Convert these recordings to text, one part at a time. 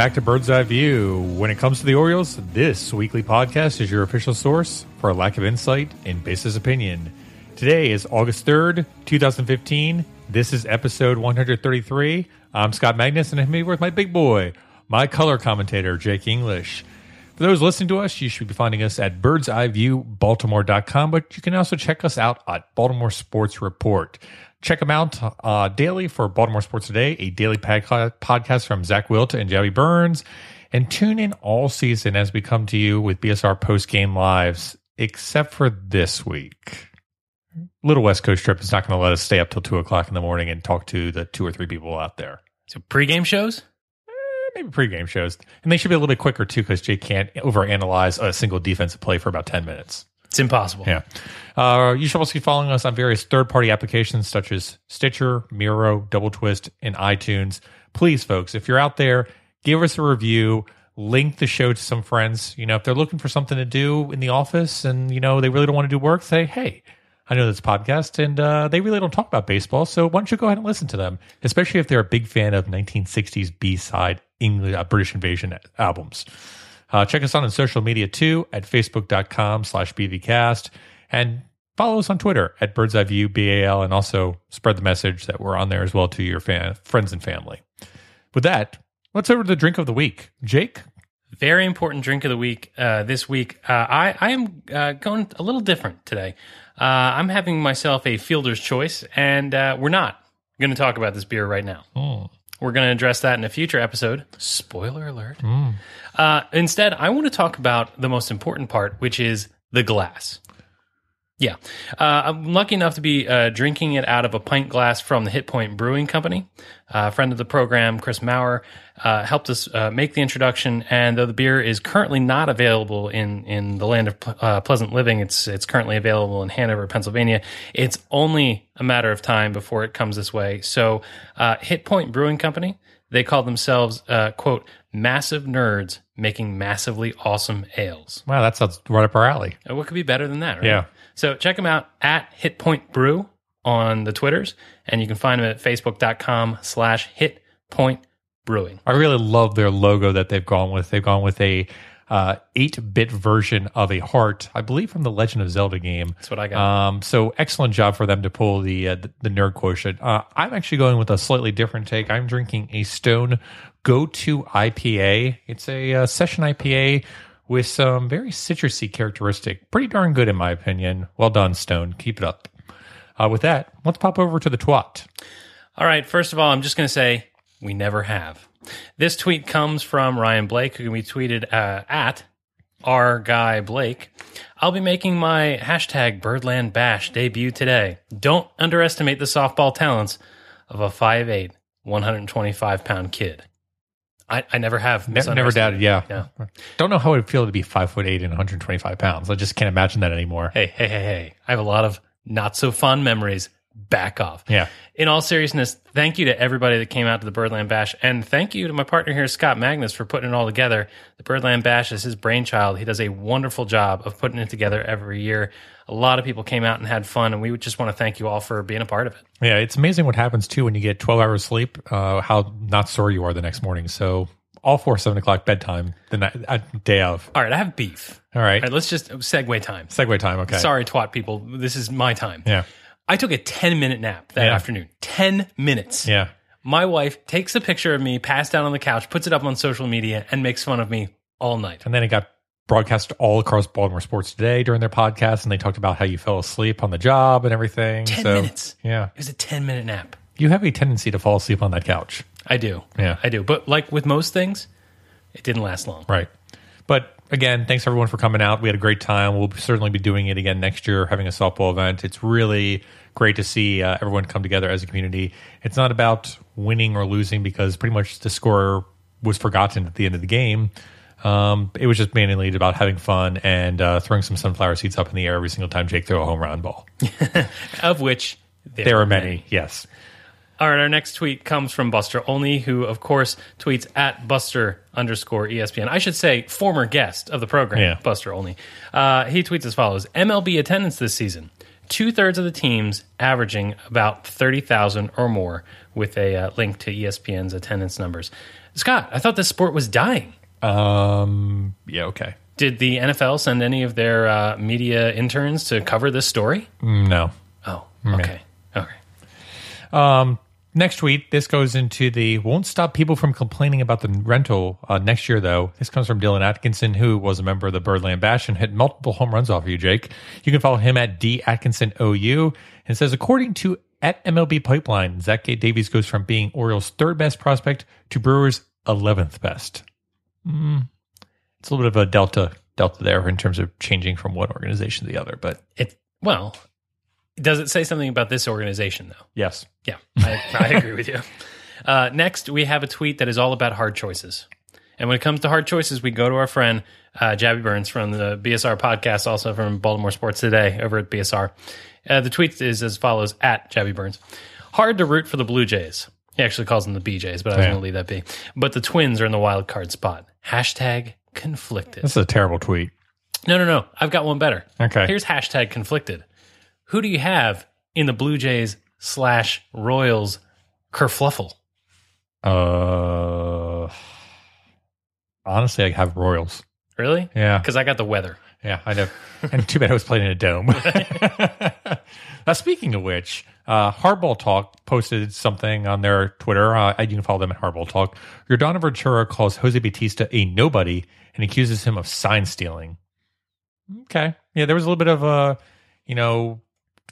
back to Bird's Eye View. When it comes to the Orioles, this weekly podcast is your official source for a lack of insight and basis opinion. Today is August 3rd, 2015. This is episode 133. I'm Scott Magnus, and I'm here with my big boy, my color commentator, Jake English. For those listening to us, you should be finding us at birdseyeviewbaltimore.com, but you can also check us out at Baltimore Sports Report. Check them out uh, daily for Baltimore Sports Today, a daily pod- podcast from Zach Wilt and Javi Burns. And tune in all season as we come to you with BSR post game lives, except for this week. Little West Coast trip is not going to let us stay up till two o'clock in the morning and talk to the two or three people out there. So pregame shows? Maybe pregame shows. And they should be a little bit quicker too because Jake can't overanalyze a single defensive play for about 10 minutes. It's impossible. Yeah. Uh, you should also be following us on various third party applications such as Stitcher, Miro, Double Twist, and iTunes. Please, folks, if you're out there, give us a review. Link the show to some friends. You know, if they're looking for something to do in the office and, you know, they really don't want to do work, say, hey, I know this podcast and uh, they really don't talk about baseball. So why don't you go ahead and listen to them, especially if they're a big fan of 1960s B side English, uh, British Invasion albums. Uh, check us out on social media too at facebook.com slash bvcast and follow us on Twitter at Bird's Eye View BAL and also spread the message that we're on there as well to your fan, friends and family. With that, let's over to the drink of the week. Jake, Very important drink of the week uh, this week. Uh, I, I am uh, going a little different today. Uh, I'm having myself a fielder's choice, and uh, we're not going to talk about this beer right now. We're going to address that in a future episode. Spoiler alert. Uh, instead, I want to talk about the most important part, which is the glass. Yeah. Uh, I'm lucky enough to be uh, drinking it out of a pint glass from the Hit Point Brewing Company. Uh, a friend of the program, Chris Maurer, uh, helped us uh, make the introduction. And though the beer is currently not available in, in the land of uh, pleasant living, it's, it's currently available in Hanover, Pennsylvania. It's only a matter of time before it comes this way. So, uh, Hit Point Brewing Company, they call themselves, uh, quote, massive nerds making massively awesome ales. wow, that sounds right up our alley. What could be better than that, right? Yeah. So check them out at Hitpoint Brew on the Twitters, and you can find them at facebook.com slash hitpoint brewing. I really love their logo that they've gone with. They've gone with a uh, 8-bit version of a heart, I believe from the Legend of Zelda game. That's what I got. Um, so excellent job for them to pull the uh, the, the nerd quotient. Uh, I'm actually going with a slightly different take. I'm drinking a Stone Go To IPA. It's a uh, session IPA with some very citrusy characteristic. Pretty darn good in my opinion. Well done, Stone. Keep it up. Uh, with that, let's pop over to the twat. All right, first of all, I'm just going to say we never have. This tweet comes from Ryan Blake, who can be tweeted uh, at our guy Blake. I'll be making my hashtag Birdland Bash debut today. Don't underestimate the softball talents of a 5'8", 125 pound kid. I, I never have. Ne- never doubted. Yeah. Yeah. Don't know how it would feel to be five foot eight and 125 pounds. I just can't imagine that anymore. Hey, hey, hey, hey. I have a lot of not so fun memories. Back off. Yeah. In all seriousness, thank you to everybody that came out to the Birdland Bash. And thank you to my partner here, Scott Magnus, for putting it all together. The Birdland Bash is his brainchild. He does a wonderful job of putting it together every year. A lot of people came out and had fun, and we just want to thank you all for being a part of it. Yeah, it's amazing what happens too when you get 12 hours sleep, uh, how not sore you are the next morning. So, all four, 7 o'clock bedtime the night, uh, day of. All right, I have beef. All right. All right, let's just segue time. Segue time. Okay. Sorry, twat people. This is my time. Yeah. I took a 10 minute nap that Yeah. afternoon. 10 minutes. Yeah. My wife takes a picture of me, passed out on the couch, puts it up on social media, and makes fun of me all night. And then it got broadcast all across Baltimore Sports Today during their podcast. And they talked about how you fell asleep on the job and everything. 10 so, minutes. Yeah. It was a 10 minute nap. You have a tendency to fall asleep on that couch. I do. Yeah. I do. But like with most things, it didn't last long. Right. But again, thanks everyone for coming out. We had a great time. We'll certainly be doing it again next year, having a softball event. It's really great to see uh, everyone come together as a community. It's not about winning or losing because pretty much the score was forgotten at the end of the game. Um, it was just mainly about having fun and uh, throwing some sunflower seeds up in the air every single time Jake threw a home run ball. Of which there, There are many, yes. All right, our next tweet comes from Buster Olney, who of course tweets at Buster underscore ESPN. I should say former guest of the program, Yeah. Buster Olney. Uh, he tweets as follows: MLB attendance this season, two thirds of the teams averaging about thirty thousand or more, with a uh, link to ESPN's attendance numbers. Scott, I thought this sport was dying. Um, yeah, okay. Did the NFL send any of their uh, media interns to cover this story? No. Oh, okay, okay. Um, Next tweet, this goes into the won't stop people from complaining about the rental uh, next year, though. This comes from Dylan Atkinson, who was a member of the Birdland Bash and hit multiple home runs off of you, Jake. You can follow him at D Atkinson OU and says, according to at MLB Pipeline, Zach Davies goes from being Orioles' third best prospect to Brewers' 11th best. Mm, it's a little bit of a delta delta there in terms of changing from one organization to the other, but It well, does it say something about this organization though? yes. Yeah, I, I agree with you. Uh, next, we have a tweet that is all about hard choices. And when it comes to hard choices, we go to our friend uh, Jabby Burns from the BSR podcast, also from Baltimore Sports Today over at BSR. Uh, the tweet is as follows at Jabby Burns. Hard to root for the Blue Jays. He actually calls them the BJs, but I was Yeah. going to leave that be. But the Twins are in the wild card spot. Hashtag conflicted. This is a terrible tweet. No, no, no. I've got one better. Okay. Here's hashtag conflicted. Who do you have in the Blue Jays slash Royals kerfluffle? Uh, honestly, I have Royals. Really? Yeah. Because I got the weather. Yeah, I know. and too bad I was playing in a dome. now, speaking of which, uh, Hardball Talk posted something on their Twitter. Uh, you can follow them at Hardball Talk. Yordano Ventura calls Jose Bautista a nobody and accuses him of sign stealing. Okay. Yeah, there was a little bit of a, you know,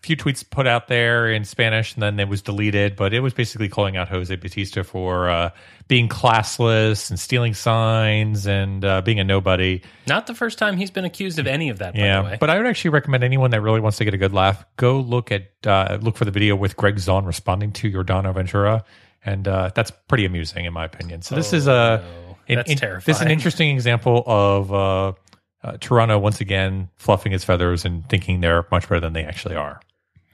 few tweets put out there in Spanish and then it was deleted, but it was basically calling out Jose Bautista for uh, being classless and stealing signs and uh, being a nobody. Not the first time he's been accused of any of that, by the Yeah, way. but I would actually recommend anyone that really wants to get a good laugh go look at uh, look for the video with Greg Zaun responding to Yordano Ventura, and uh, that's pretty amusing in my opinion. So this is a no. an- Oh, That's in- This is an interesting example of uh, uh, Toronto once again fluffing its feathers and thinking they're much better than they actually are.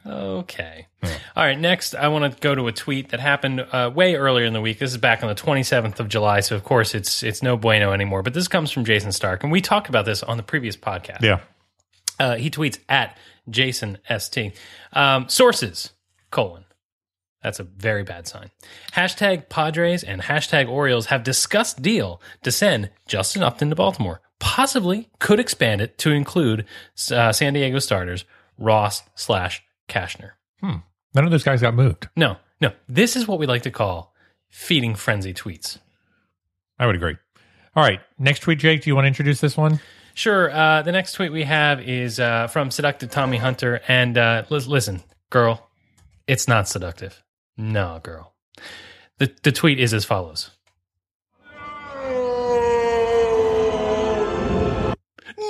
Okay. All right. Next, I want to go to a tweet that happened uh, way earlier in the week. This is back on the 27th of July, so of course it's it's no bueno anymore. But this comes from Jayson Stark, and we talked about this on the previous podcast. Yeah, Uh, he tweets at Jason St. Um, sources colon. That's a very bad sign. Hashtag Padres and hashtag Orioles have discussed deal to send Justin Upton to Baltimore. Possibly could expand it to include uh, San Diego starters Ross slash Cashner. Hmm. None of those guys got moved. No, no. This is what we like to call feeding frenzy tweets. I would agree. All right, next tweet, Jake. Do you want to introduce this one? Sure. Uh, the next tweet we have is uh, from seductive Tommy Hunter. And uh, lis- listen, girl, it's not seductive. No, girl. The, the tweet is as follows.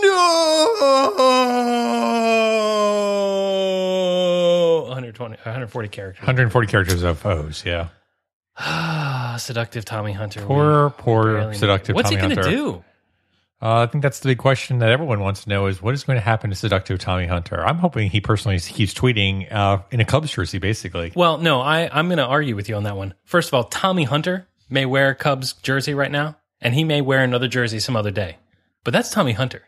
No! 120, 140 characters. 140 characters of foes. Yeah, Ah, seductive Tommy Hunter. poor, poor, barely seductive. What's Tommy he going to Hunter. do? Uh, I think that's the big question that everyone wants to know is what is going to happen to seductive Tommy Hunter? I'm hoping he personally keeps tweeting uh, in a Cubs jersey, basically. Well, no, I, I'm going to argue with you on that one. First of all, Tommy Hunter may wear a Cubs jersey right now, and he may wear another jersey some other day. But that's Tommy Hunter.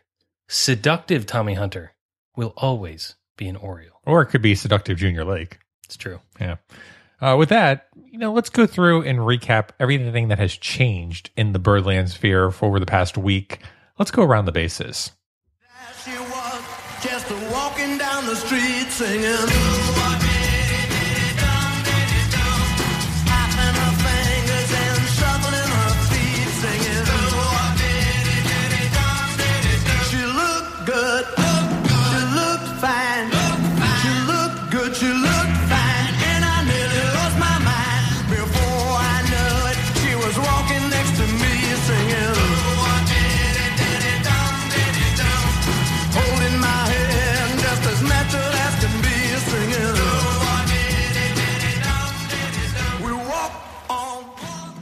Seductive Tommy Hunter will always be an Oriole. Or it could be seductive Junior Lake. It's true. Yeah. Uh, with that, you know, let's go through and recap everything that has changed in the Birdland sphere for over the past week. Let's go around the bases. She was just walking down the street singing.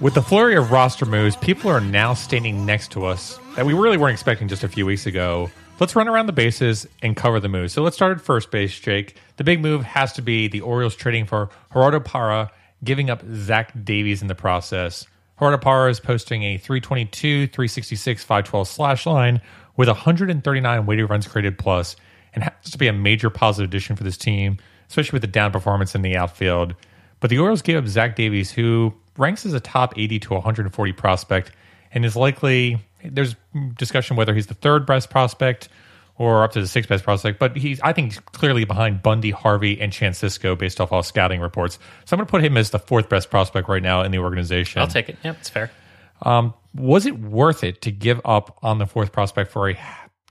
With the flurry of roster moves, people are now standing next to us that we really weren't expecting just a few weeks ago. Let's run around the bases and cover the moves. So let's start at first base, Jake. The big move has to be the Orioles trading for Gerardo Parra, giving up Zach Davies in the process. Gerardo Parra is posting a 322, 366, 512 slash line with 139 weighted runs created plus and has to be a major positive addition for this team, especially with the down performance in the outfield. But the Orioles gave up Zach Davies, who ranks as a top 80 to 140 prospect and is likely, there's discussion whether he's the third best prospect or up to the sixth best prospect, but he's, I think, clearly behind Bundy, Harvey, and Chance Sisco based off all scouting reports. So I'm going to put him as the fourth best prospect right now in the organization. I'll take it. Yeah, it's fair. Um, was it worth it to give up on the fourth prospect for a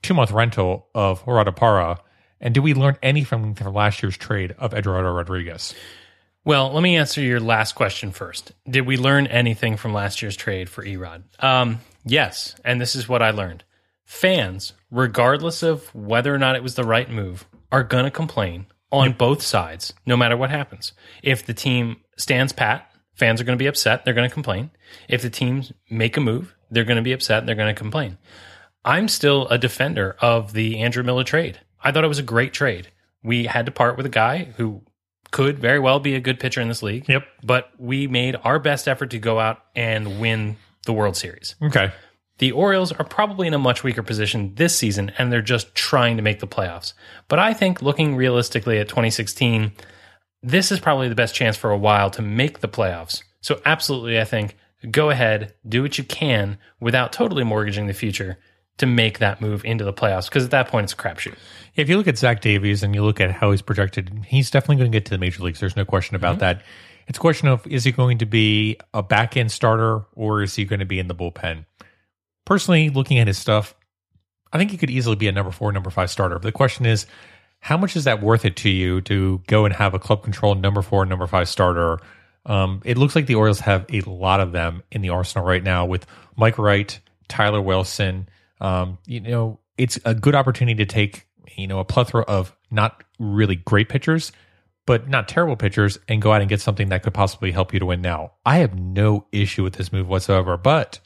two month rental of Gerardo Parra? And did we learn anything from last year's trade of Eduardo Rodriguez? Well, let me answer your last question first. Did we learn anything from last year's trade for Erod? Um, yes, and this is what I learned. Fans, regardless of whether or not it was the right move, are going to complain on both sides, no matter what happens. If the team stands pat, fans are going to be upset. They're going to complain. If the teams make a move, they're going to be upset. They're going to complain. I'm still a defender of the Andrew Miller trade. I thought it was a great trade. We had to part with a guy who could very well be a good pitcher in this league. Yep. But we made our best effort to go out and win the World Series. Okay. The Orioles are probably in a much weaker position this season, and they're just trying to make the playoffs. But I think looking realistically at 2016, this is probably the best chance for a while to make the playoffs. So, absolutely, I think go ahead, do what you can without totally mortgaging the future to make that move into the playoffs because at that point it's a crapshoot. If you look at Zach Davies and you look at how he's projected, he's definitely going to get to the major leagues. There's no question about that. It's a question of is he going to be a back end starter or is he going to be in the bullpen? Personally, looking at his stuff, I think he could easily be a number four, number five starter. But the question is, how much is that worth it to you to go and have a club controlled number four, number five starter? Um, it looks like the Orioles have a lot of them in the arsenal right now with Mike Wright, Tyler Wilson. Um, you know, it's a good opportunity to take, you know, a plethora of not really great pitchers, but not terrible pitchers and go out and get something that could possibly help you to win now. I have no issue with this move whatsoever, but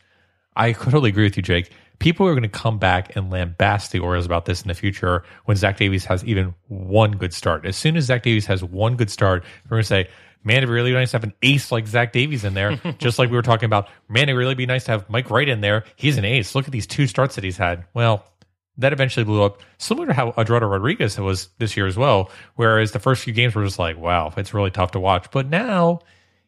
I totally agree with you, Jake. People are going to come back and lambast the Orioles about this in the future when Zach Davies has even one good start. As soon as Zach Davies has one good start, we're going to say, man, it'd be really nice to have an ace like Zach Davies in there. Just like we were talking about, man, it'd really be nice to have Mike Wright in there. He's an ace. Look at these two starts that he's had. Well, that eventually blew up, similar to how Eduardo Rodriguez was this year as well. Whereas the first few games were just like, wow, it's really tough to watch. But now,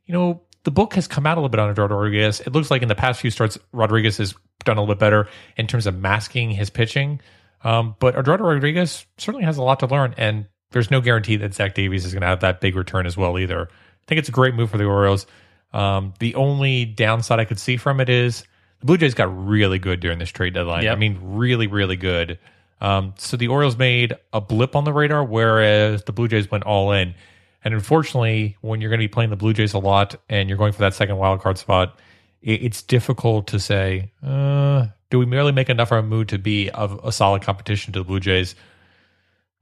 you know, the book has come out a little bit on Eduardo Rodriguez. It looks like in the past few starts, Rodriguez has done a little bit better in terms of masking his pitching. Um, but Eduardo Rodriguez certainly has a lot to learn, and there's no guarantee that Zach Davies is going to have that big return as well either. I think it's a great move for the Orioles. Um, the only downside I could see from it is the Blue Jays got really good during this trade deadline. Yep. I mean, really, really good. Um, so the Orioles made a blip on the radar, whereas the Blue Jays went all in. And unfortunately, when you're going to be playing the Blue Jays a lot and you're going for that second wild card spot, it's difficult to say, uh, do we merely make enough of a move to be of a solid competition to the Blue Jays?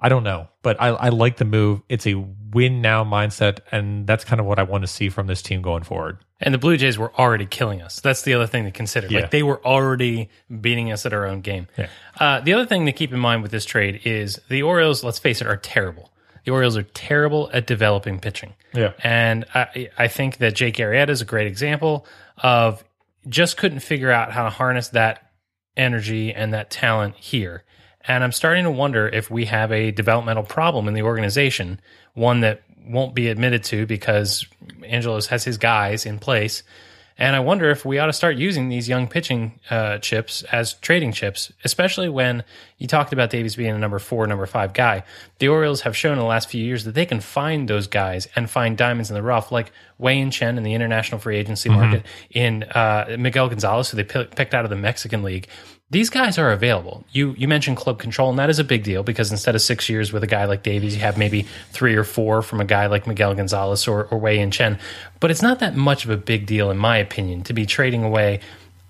I don't know, but I, I like the move. It's a win now mindset, and that's kind of what I want to see from this team going forward. And the Blue Jays were already killing us. That's the other thing to consider. Yeah. Like they were already beating us at our own game. Yeah. Uh, the other thing to keep in mind with this trade is the Orioles, let's face it, are terrible. The Orioles are terrible at developing pitching. Yeah. And I, I think that Jake Arrieta is a great example of just couldn't figure out how to harness that energy and that talent here. And I'm starting to wonder if we have a developmental problem in the organization, one that won't be admitted to because Angelos has his guys in place. And I wonder if we ought to start using these young pitching uh, chips as trading chips, especially when you talked about Davies being a number four, number five guy. The Orioles have shown in the last few years that they can find those guys and find diamonds in the rough, like Wei Chen in the international free agency market, in uh, Miguel Gonzalez, who they pi- picked out of the Mexican League. These guys are available. You you mentioned club control, and that is a big deal because instead of six years with a guy like Davies, you have maybe three or four from a guy like Miguel Gonzalez or, or Wei-Yin Chen. But it's not that much of a big deal, in my opinion, to be trading away.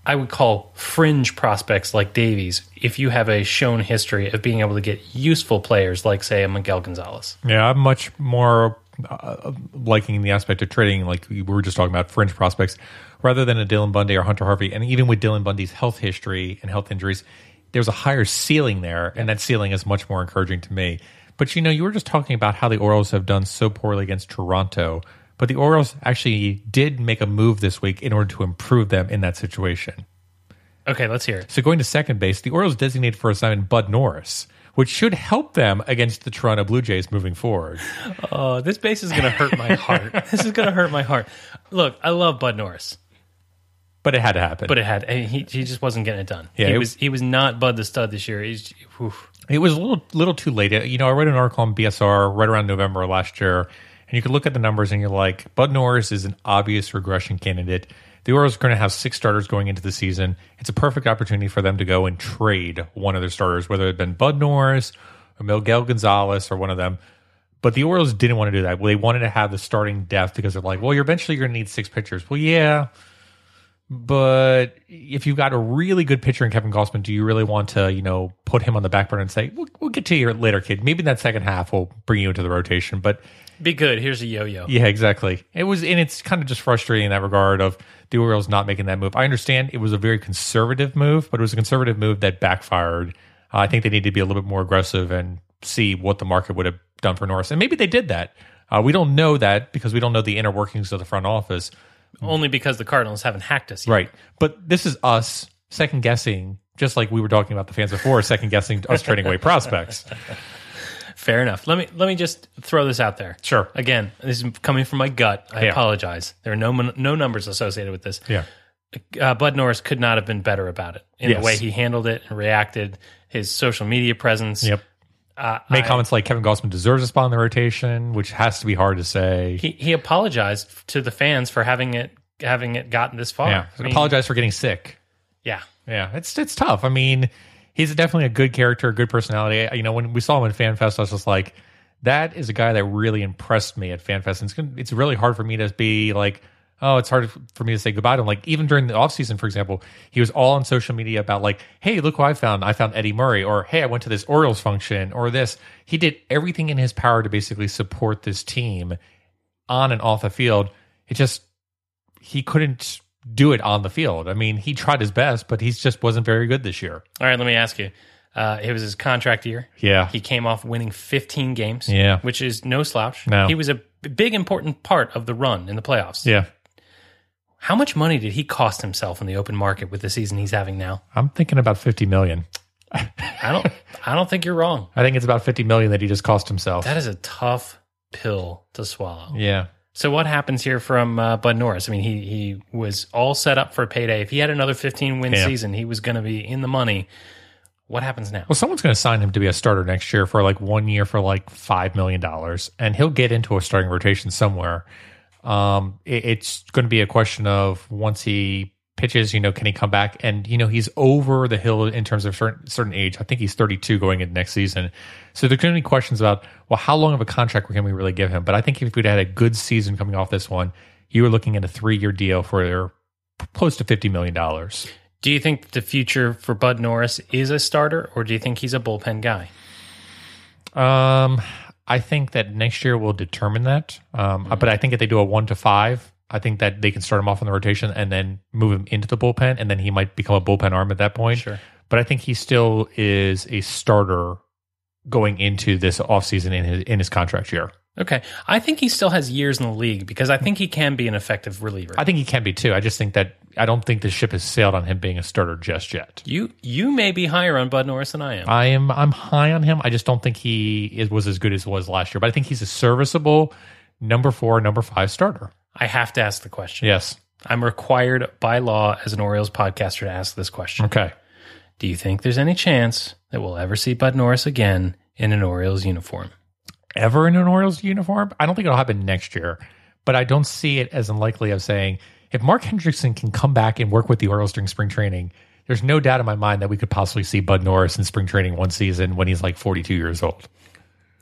I would call fringe prospects like Davies if you have a shown history of being able to get useful players like, say, a Miguel Gonzalez. Yeah, I'm much more uh, liking the aspect of trading, like we were just talking about fringe prospects, rather than a Dylan Bundy or Hunter Harvey. And even with Dylan Bundy's health history and health injuries, there's a higher ceiling there, and that ceiling is much more encouraging to me. But you know, you were just talking about how the Orioles have done so poorly against Toronto, but the Orioles actually did make a move this week in order to improve them in that situation. Okay, let's hear it. So going to second base, the Orioles designated for assignment Bud Norris, which should help them against the Toronto Blue Jays moving forward. Oh, this base is going to hurt my heart. this is going to hurt my heart. Look, I love Bud Norris, But it had to happen. but it had he he just wasn't getting it done. Yeah, he it- was he was not Bud the stud this year. He's oof. It was a little little too late. You know, I read an article on BSR right around November last year, and you could look at the numbers and you're like, Bud Norris is an obvious regression candidate. The Orioles are going to have six starters going into the season. It's a perfect opportunity for them to go and trade one of their starters, whether it had been Bud Norris or Miguel Gonzalez or one of them. But the Orioles didn't want to do that. They wanted to have the starting depth because they're like, well, you're eventually going to need six pitchers. Well, yeah, but if you've got a really good pitcher in Kevin Gausman, do you really want to, you know, put him on the back burner and say, we'll, we'll get to you later, kid. Maybe in that second half we'll bring you into the rotation. But be good. Here's a yo-yo. yeah, exactly. It was, and it's kind of just frustrating in that regard of the Orioles not making that move. I understand it was a very conservative move, but it was a conservative move that backfired. Uh, I think they need to be a little bit more aggressive and see what the market would have done for Norris. And maybe they did that. Uh, we don't know that because we don't know the inner workings of the front office. Only because the Cardinals haven't hacked us yet. Right. But this is us second guessing, just like we were talking about the fans before, second guessing us trading away prospects. Fair enough. Let me let me just throw this out there. Sure. Again, this is coming from my gut. I Yeah. apologize. There are no mon- no numbers associated with this. Yeah. uh, Bud Norris could not have been better about it in Yes. the way he handled it and reacted. His social media presence. Yep. Uh, Make I- comments like Kevin Gausman deserves a spot in the rotation, which has to be hard to say. he he apologized to the fans for having it having it gotten this far. yeah. I mean, Apologize for getting sick. Yeah. Yeah. It's it's tough. I mean, he's definitely a good character, a good personality. You know, when we saw him in FanFest, I was just like, that is a guy that really impressed me at FanFest. And it's gonna, it's really hard for me to be like, oh, it's hard for me to say goodbye to him. Like even during the offseason, for example, he was all on social media about like, hey, look who I found. I found Eddie Murray, or hey, I went to this Orioles function, or this. He did everything in his power to basically support this team on and off the field. It just he couldn't do it on the field. I mean, he tried his best, but he just wasn't very good this year. All right. Let me ask you. Uh, it was his contract year. Yeah. He came off winning 15 games. Yeah. Which is no slouch. No. He was a big important part of the run in the playoffs. Yeah. How much money did he cost himself in the open market with the season he's having now? I'm thinking about 50 million. I don't. I don't think you're wrong. I think it's about 50 million that he just cost himself. That is a tough pill to swallow. yeah. So what happens here from uh, Bud Norris? I mean, he he was all set up for payday. If he had another 15 win Yeah. season, he was going to be in the money. What happens now? Well, someone's going to sign him to be a starter next year for like one year for like $5 million, and he'll get into a starting rotation somewhere. Um, it- it's going to be a question of once he pitches, you know, can he come back? And, you know, he's over the hill in terms of certain, certain age. I think he's 32 going into next season. So there's going to be questions about, well, how long of a contract can we really give him? But I think if we'd had a good season coming off this one, you were looking at a three year deal for close to $50 million. Do you think the future for Bud Norris is a starter, or do you think he's a bullpen guy? Um, I think that next year will determine that. Um, Mm-hmm. but I think if they do a one to five, I think that they can start him off in the rotation and then move him into the bullpen, and then he might become a bullpen arm at that point. Sure. But I think he still is a starter going into this offseason in his in his contract year. Okay, I think he still has years in the league because I think he can be an effective reliever. I think he can be too. I just think that I don't think the ship has sailed on him being a starter just yet. you you may be higher on Bud Norris than I am. I am I'm high on him. I just don't think he is, was as good as he was last year. But I think he's a serviceable number four, number five starter. I have to ask the question. Yes. I'm required by law as an Orioles podcaster to ask this question. Okay. Do you think there's any chance that we'll ever see Bud Norris again in an Orioles uniform? ever in an Orioles uniform. I don't think it'll happen next year, but I don't see it as unlikely of saying if Mark Hendrickson can come back and work with the Orioles during spring training, there's no doubt in my mind that we could possibly see Bud Norris in spring training one season when he's like 42 years old.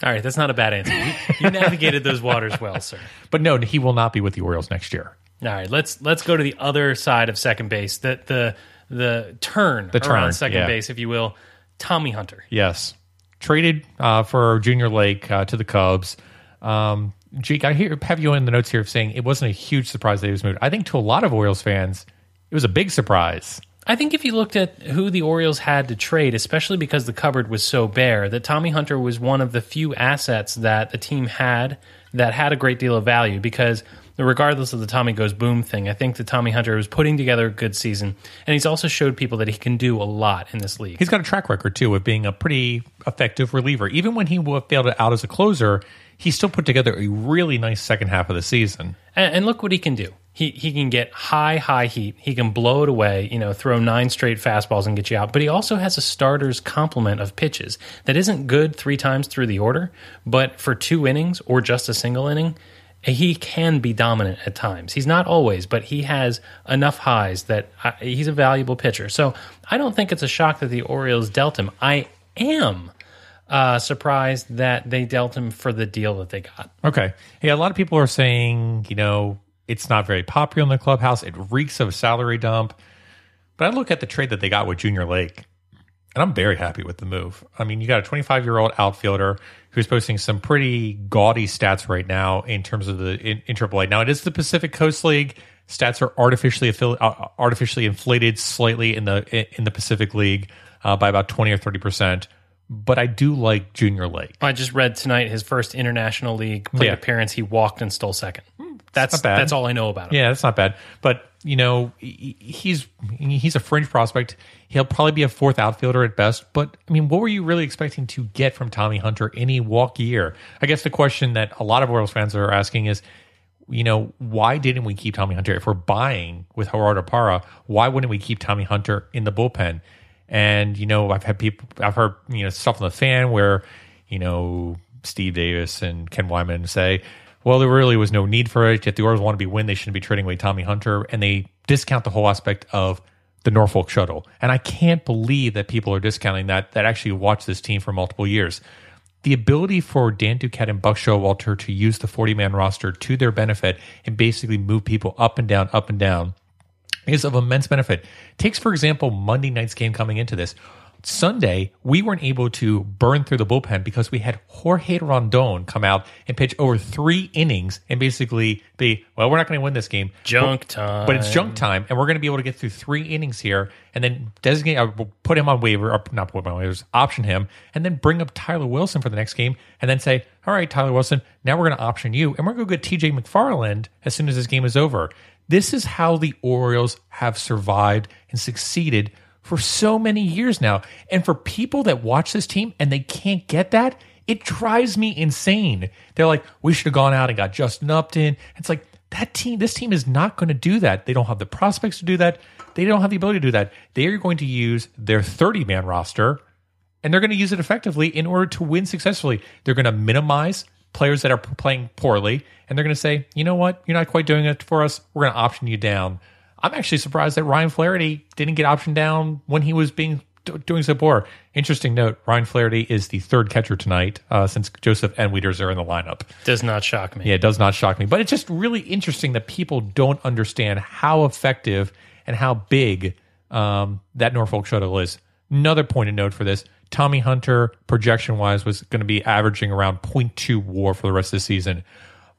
All right, that's not a bad answer. You, you navigated those waters well, sir. But no, he will not be with the Orioles next year. All right, let's let's go to the other side of second base. The the the turn The around turn, second yeah. base, if you will. Tommy Hunter. Yes. Traded uh, for Junior Lake uh, to the Cubs. Um, Jake, I hear have you in the notes here of saying it wasn't a huge surprise that he was moved. I think to a lot of Orioles fans, it was a big surprise. I think if you looked at who the Orioles had to trade, especially because the cupboard was so bare, that Tommy Hunter was one of the few assets that the team had that had a great deal of value because regardless of the Tommy goes boom thing, I think that Tommy Hunter was putting together a good season, and he's also showed people that he can do a lot in this league. He's got a track record too of being a pretty effective reliever. Even when he failed out as a closer, he still put together a really nice second half of the season. And, and look what he can do. He he can get high high heat. He can blow it away. You know, throw nine straight fastballs and get you out. But he also has a starter's complement of pitches that isn't good three times through the order, but for two innings or just a single inning. He can be dominant at times. He's not always, but he has enough highs that I, he's a valuable pitcher. So I don't think it's a shock that the Orioles dealt him. I am uh, surprised that they dealt him for the deal that they got. Okay. Yeah, a lot of people are saying, you know, it's not very popular in the clubhouse. It reeks of a salary dump. But I look at the trade that they got with Junior Lake, and I'm very happy with the move. I mean, you got a 25 year old outfielder who's posting some pretty gaudy stats right now in terms of the in, in AAA. Now, it is the Pacific Coast League. Stats are artificially affili- uh, artificially inflated slightly in the in the Pacific League uh, by about 20 or 30 percent but I do like Junior Lake. I just read tonight his first international league plate Yeah. appearance. He walked and stole second. That's not bad. that's all I know about him. Yeah, that's not bad. But you know, he's he's a fringe prospect. He'll probably be a fourth outfielder at best. But I mean, what were you really expecting to get from Tommy Hunter any walk year? I guess the question that a lot of Orioles fans are asking is, you know, why didn't we keep Tommy Hunter? If we're buying with Gerardo Parra, why wouldn't we keep Tommy Hunter in the bullpen? And you know, I've had people, I've heard you know stuff on the fan where you know Steve Davis and Ken Weinman say, well, there really was no need for it. If the Orioles want to be win, they shouldn't be trading away Tommy Hunter, and they discount the whole aspect of the Norfolk Shuttle. And I can't believe that people are discounting that that actually watched this team for multiple years. The ability for Dan Duquette and Buck Showalter to use the 40 man roster to their benefit and basically move people up and down, up and down is of immense benefit. Takes, for example, Monday night's game coming into this. Sunday, we weren't able to burn through the bullpen because we had Jorge Rondon come out and pitch over three innings and basically be, well, we're not going to win this game. Junk But- time. But it's junk time, and we're going to be able to get through three innings here and then designate, uh, put him on waiver, or not put him on waivers, option him, and then bring up Tyler Wilson for the next game and then say, all right, Tyler Wilson, now we're going to option you, and we're going to go get TJ McFarland as soon as this game is over. This is how the Orioles have survived and succeeded for so many years now. And for people that watch this team and they can't get that, it drives me insane. They're like, we should have gone out and got Justin Upton. It's like, that team, this team is not going to do that. They don't have the prospects to do that. They don't have the ability to do that. They are going to use their 30 man roster and they're going to use it effectively in order to win successfully. They're going to minimize players that are playing poorly, and they're going to say, you know what, you're not quite doing it for us. We're going to option you down. I'm actually surprised that Ryan Flaherty didn't get optioned down when he was being doing so poor. Interesting note: Ryan Flaherty is the third catcher tonight uh, since Joseph and Wieters are in the lineup. Does not shock me. Yeah, it does not shock me, but it's just really interesting that people don't understand how effective and how big um, that Norfolk shuttle is. Another point of note for this: Tommy Hunter, projection wise, was going to be averaging around 0.2 WAR for the rest of the season.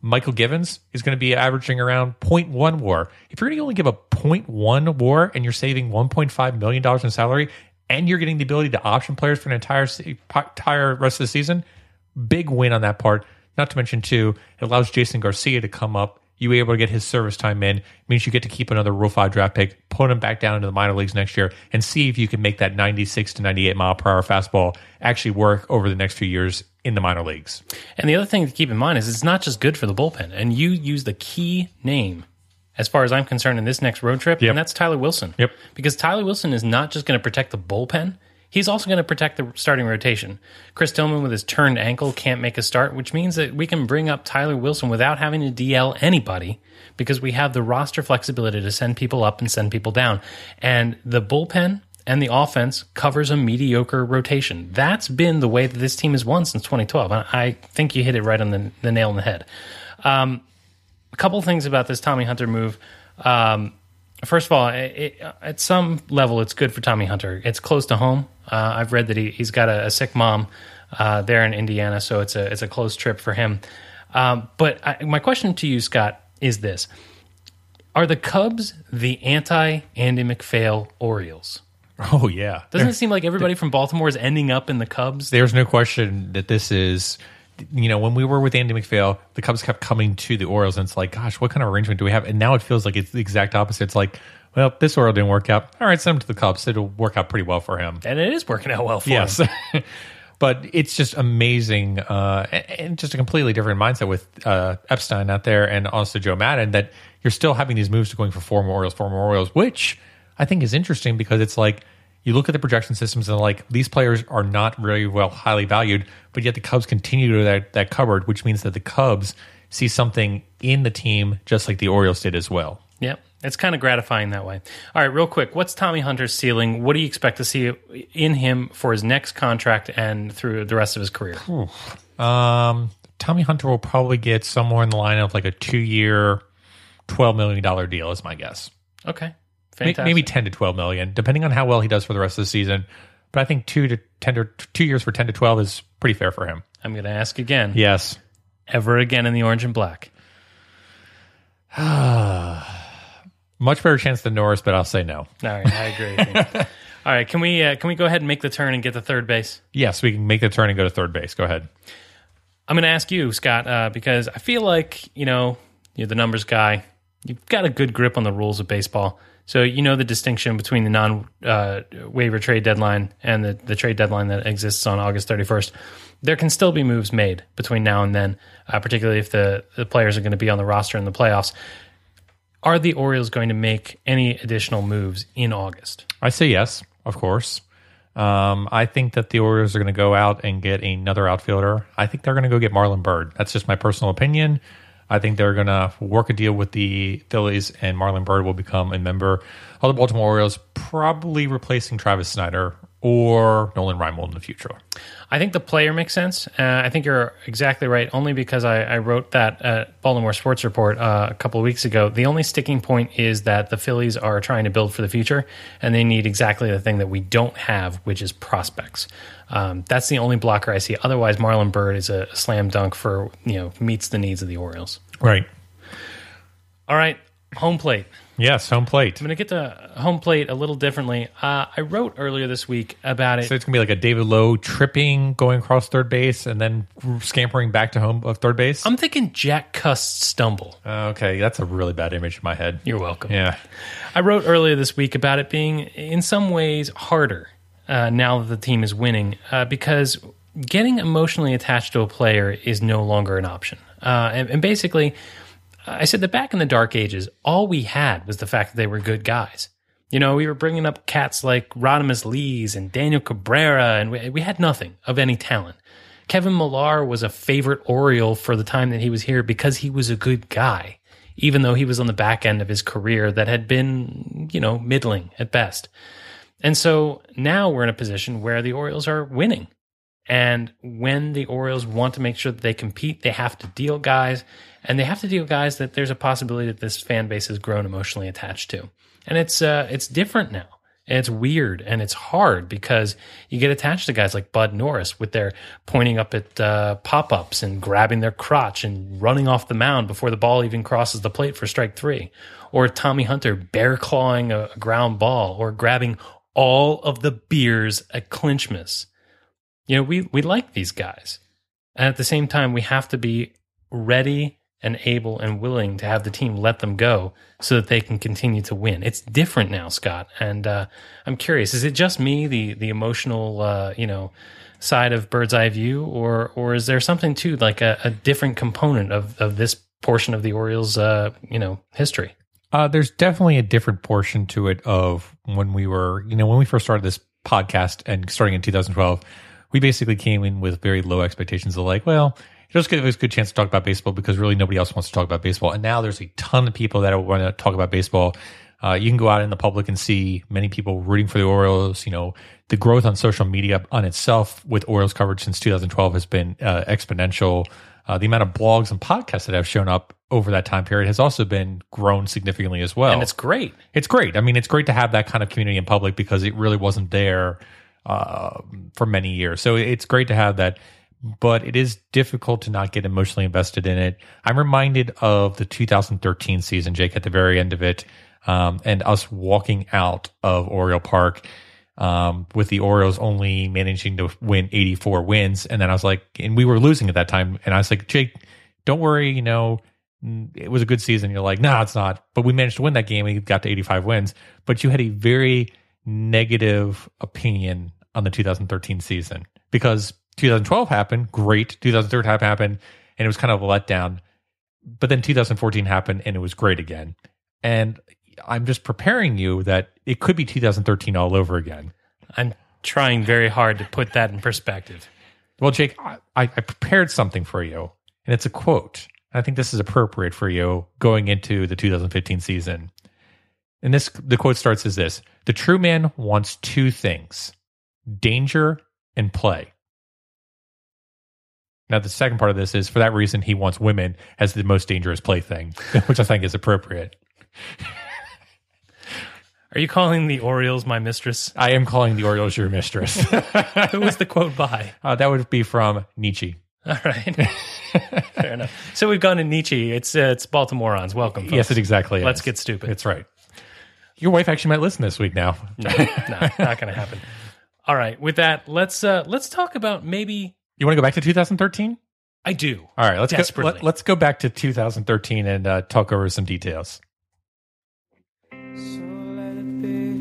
Mychal Givens is going to be averaging around 0.1 WAR. If you're going to only give a 0.1 WAR and you're saving 1.5 million dollars in salary, and you're getting the ability to option players for an entire entire rest of the season, big win on that part. Not to mention too, it allows Jason Garcia to come up. You able to get his service time in. Means you get to keep another Rule Five draft pick, put him back down into the minor leagues next year, and see if you can make that 96 to 98 mile per hour fastball actually work over the next few years in the minor leagues. And the other thing to keep in mind is it's not just good for the bullpen. And you use the key name, as far as I'm concerned, in this next road trip, Yep. and that's Tyler Wilson. Yep. Because Tyler Wilson is not just going to protect the bullpen, he's also going to protect the starting rotation. Chris Tillman, with his turned ankle, can't make a start, which means that we can bring up Tyler Wilson without having to DL anybody because we have the roster flexibility to send people up and send people down. And the bullpen and the offense covers a mediocre rotation. That's been the way that this team has won since 2012. I think you hit it right on the, the nail on the head. Um, a couple things about this Tommy Hunter move. Um, first of all, it, it, at some level, it's good for Tommy Hunter. It's close to home. Uh, I've read that he, he's got a, a sick mom uh, there in Indiana, so it's a it's a close trip for him. Um, but I, my question to you, Scott, is this: Are the Cubs the anti Andy MacPhail Orioles? Oh yeah, Doesn't it seem like everybody from Baltimore is ending up in the Cubs? there's no question that this is you know when we were with Andy MacPhail the Cubs kept coming to the Orioles and it's like gosh what kind of arrangement do we have? And now it feels like it's the exact opposite. It's like well this Oriole didn't work out. All right send him to the Cubs. It'll work out pretty well for him. And it is working out well for yes. him. but it's just amazing uh and, and just a completely different mindset with uh Epstein out there and also Joe Maddon that you're still having these moves to going for four more Orioles four more Orioles which I think is interesting because it's like you look at the projection systems and like these players are not very well highly valued, but yet the Cubs continue to that that cupboard, which means that the Cubs see something in the team just like the Orioles did as well. Yep. It's kind of gratifying that way. All right, real quick. What's Tommy Hunter's ceiling? What do you expect to see in him for his next contract and through the rest of his career? Um, Tommy Hunter will probably get somewhere in the line of like a two year, twelve million dollar deal is my guess. Okay. Fantastic. Maybe ten to twelve million, depending on how well he does for the rest of the season. But I think two to ten to two years for ten to twelve is pretty fair for him. I'm going to ask again. Yes. Ever again in the orange and black? Much better chance than Norris, but I'll say no. All right, I agree. All right, can we uh, can we go ahead and make the turn and get to third base? Yes, we can make the turn and go to third base. Go ahead. I'm going to ask you, Scott, uh, because I feel like you know you're the numbers guy. You've got a good grip on the rules of baseball, so you know the distinction between the non uh, waiver trade deadline and the, the trade deadline that exists on August 31st. There can still be moves made between now and then, uh, particularly if the, the players are going to be on the roster in the playoffs. Are the Orioles going to make any additional moves in August? I say yes, of course. Um, I think that the Orioles are going to go out and get another outfielder. I think they're going to go get Marlon Byrd. That's just my personal opinion. I think they're going to work a deal with the Phillies, and Marlon Byrd will become a member of the Baltimore Orioles, probably replacing Travis Snider or Nolan Reimold in the future. I think the player makes sense. Uh, I think you're exactly right, only because I, I wrote that at Baltimore Sports Report uh, a couple of weeks ago. The only sticking point is that the Phillies are trying to build for the future, and they need exactly the thing that we don't have, which is prospects. Um, that's the only blocker I see. Otherwise, Marlon Byrd is a slam dunk for you know meets the needs of the Orioles. Right. All right, home plate. Yes, home plate. I'm going to get to home plate a little differently. Uh, I wrote earlier this week about it. So it's going to be like a David Lough tripping, going across third base, and then scampering back to home of third base. I'm thinking Jack Cust stumble. okay, that's a really bad image in my head. You're welcome. Yeah. I wrote earlier this week about it being, in some ways, harder uh, now that the team is winning uh, because getting emotionally attached to a player is no longer an option. Uh, and, and basically, I said that back in the dark ages, all we had was the fact that they were good guys. You know, we were bringing up cats like Radhames Liz and Daniel Cabrera, and we, we had nothing of any talent. Kevin Millar was a favorite Oriole for the time that he was here because he was a good guy, even though he was on the back end of his career that had been, you know, middling at best. And so now we're in a position where the Orioles are winning. And when the Orioles want to make sure that they compete, they have to deal guys, and they have to deal guys that there's a possibility that this fan base has grown emotionally attached to. And it's uh, it's different now. And it's weird and it's hard because you get attached to guys like Bud Norris with their pointing up at uh, pop ups and grabbing their crotch and running off the mound before the ball even crosses the plate for strike three. Or Tommy Hunter bear clawing a, ground ball or grabbing all of the beers at Clinchmas. You know, we, we like these guys. And at the same time, we have to be ready and able and willing to have the team let them go so that they can continue to win. It's different now, Scott. And uh, I'm curious, is it just me, the the emotional, uh, you know, side of bird's eye view, or or is there something too like a, a different component of of this portion of the Orioles, uh, you know, history? Uh, there's definitely a different portion to it of when we were, you know, when we first started this podcast and starting in 2012, we basically came in with very low expectations of like, well, just give us a good chance to talk about baseball because really nobody else wants to talk about baseball. And now there's a ton of people that want to talk about baseball. Uh, you can go out in the public and see many people rooting for the Orioles. You know, the growth on social media on itself with Orioles coverage since 2012 has been uh, exponential. Uh, the amount of blogs and podcasts that have shown up over that time period has also been grown significantly as well. And it's great. It's great. I mean, it's great to have that kind of community in public because it really wasn't there uh, for many years. So it's great to have that. but it is difficult to not get emotionally invested in it. I'm reminded of the 2013 season, Jake, at the very end of it, um, and us walking out of Oriole Park um, with the Orioles only managing to win 84 wins. And then I was like, and we were losing at that time. And I was like, Jake, don't worry, you know, it was a good season. You're like, no, nah, it's not. But we managed to win that game. We got to 85 wins. But you had a very negative opinion on the 2013 season because 2012 happened, great. 2013 happened, and it was kind of a letdown. But then 2014 happened, and it was great again. And I'm just preparing you that it could be 2013 all over again. I'm trying very hard to put that in perspective. Well, Jake, I, I prepared something for you, and it's a quote. I think this is appropriate for you going into the 2015 season. And this the quote starts as this: "The true man wants two things: danger and play." Now, the second part of this is for that reason he wants women as the most dangerous plaything, which I think is appropriate. Are you calling the Orioles my mistress? I am calling the Orioles your mistress. Who was the quote by? Uh, that would be from Nietzsche. All right. Fair enough. So we've gone to Nietzsche. It's uh, it's Baltimoreans. Welcome. Folks. Yes, it exactly. Let's is. get stupid. That's right. Your wife actually might listen this week now. no, no, not going to happen. All right. With that, let's uh let's talk about maybe. You want to go back to 2013? I do. All right. Let's go, Desperately. let, us go back to 2013 and uh, talk over some details. So let it be.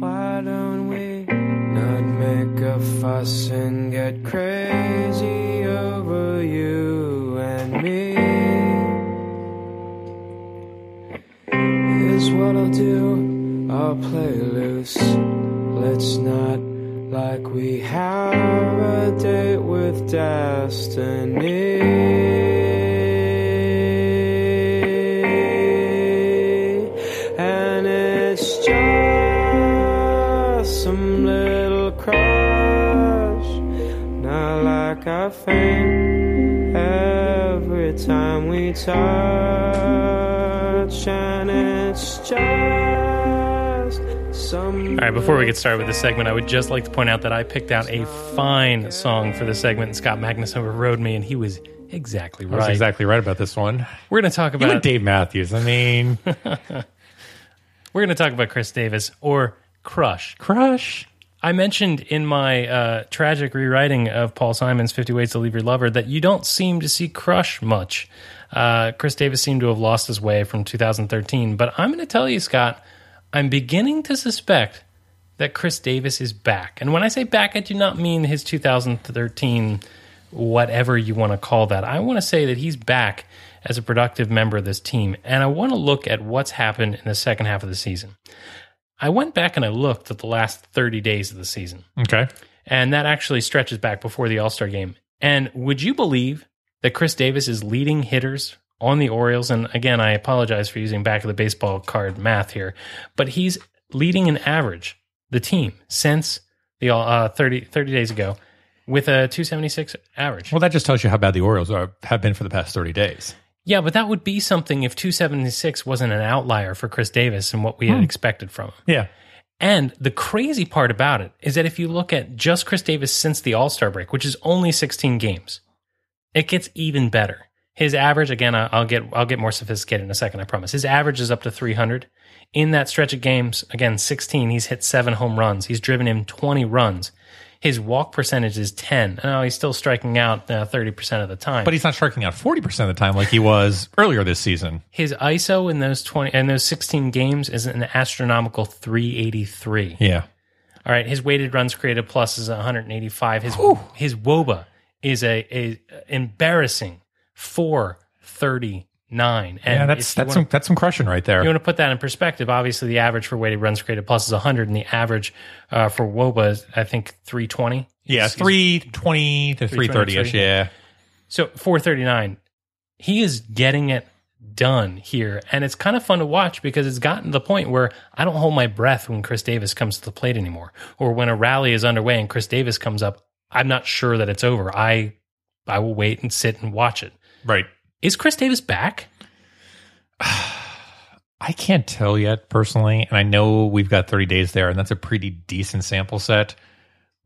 Why don't we not make a fuss and get crazy over you and me? Here's what I'll do. I'll play loose. Let's not like we have a date with destiny. And it's just some little crush. Not like I faint every time we touch. All right, before we get started with this segment, I would just like to point out that I picked out a fine song for the segment, and Scott Magnus overrode me, and he was exactly I was right. exactly right about this one. We're going to talk about and Dave Matthews. I mean, we're going to talk about Chris Davis or Crush. crush. I mentioned in my uh, tragic rewriting of Paul Simon's 50 Ways to Leave Your Lover that you don't seem to see Crush much. Uh, Chris Davis seemed to have lost his way from 2013. But I'm going to tell you, Scott, I'm beginning to suspect that Chris Davis is back. And when I say back, I do not mean his 2013, whatever you want to call that. I want to say that he's back as a productive member of this team. And I want to look at what's happened in the second half of the season. I went back and I looked at the last 30 days of the season, Okay. and that actually stretches back before the All Star game. And would you believe that Chris Davis is leading hitters on the Orioles? And again, I apologize for using back of the baseball card math here, but he's leading an average, the team, since the uh, 30, 30 days ago with a 276 average. Well, that just tells you how bad the Orioles are, have been for the past 30 days. Yeah, but that would be something if 276 wasn't an outlier for Chris Davis and what we had expected from him. Yeah. And the crazy part about it is that if you look at just Chris Davis since the All Star break, which is only 16 games, it gets even better. His average, again, I'll get I'll get more sophisticated in a second. I promise. His average is up to 300. In that stretch of games, again, 16, he's hit seven home runs. He's driven in 20 runs. His walk percentage is 10. Oh, he's still striking out uh, 30% of the time. But he's not striking out 40% of the time like he was earlier this season. his ISO in those 20 in those 16 games is an astronomical 383. Yeah. All right, his weighted runs created plus is 185. His his WOBA is a, a embarrassing 439. And Yeah, that's that's wanna- some that's some crushing right there. you want to put that in perspective. Obviously, the average for weighted runs created plus is 100, and the average uh, for WOBA is, I think, 320. yeah, He's- he's- 320 to 330 ish. Yeah. So 439, he is getting it done here. And it's kind of fun to watch because it's gotten to the point where I don't hold my breath when Chris Davis comes to the plate anymore. Or when a rally is underway and Chris Davis comes up, I'm not sure that it's over. I I will wait and sit and watch it. Right. Is Chris Davis back? I can't tell yet personally, and I know we've got 30 days there, and that's a pretty decent sample set.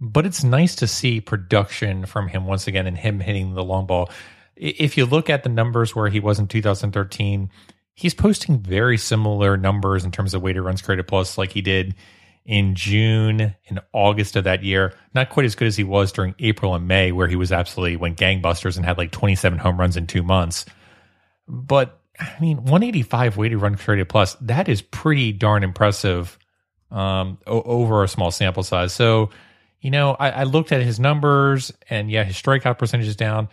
but it's nice to see production from him once again and him hitting the long ball. If you look at the numbers where he was in 2013, he's posting very similar numbers in terms of weighted runs created plus like he did in June and August of that year. Not quite as good as he was during April and May, where he was absolutely went gangbusters and had like 27 home runs in two months. But I mean, 185 weighted run created plus, that is pretty darn impressive um, over a small sample size. So, you know, I, I looked at his numbers and yeah, his strikeout percentage is down,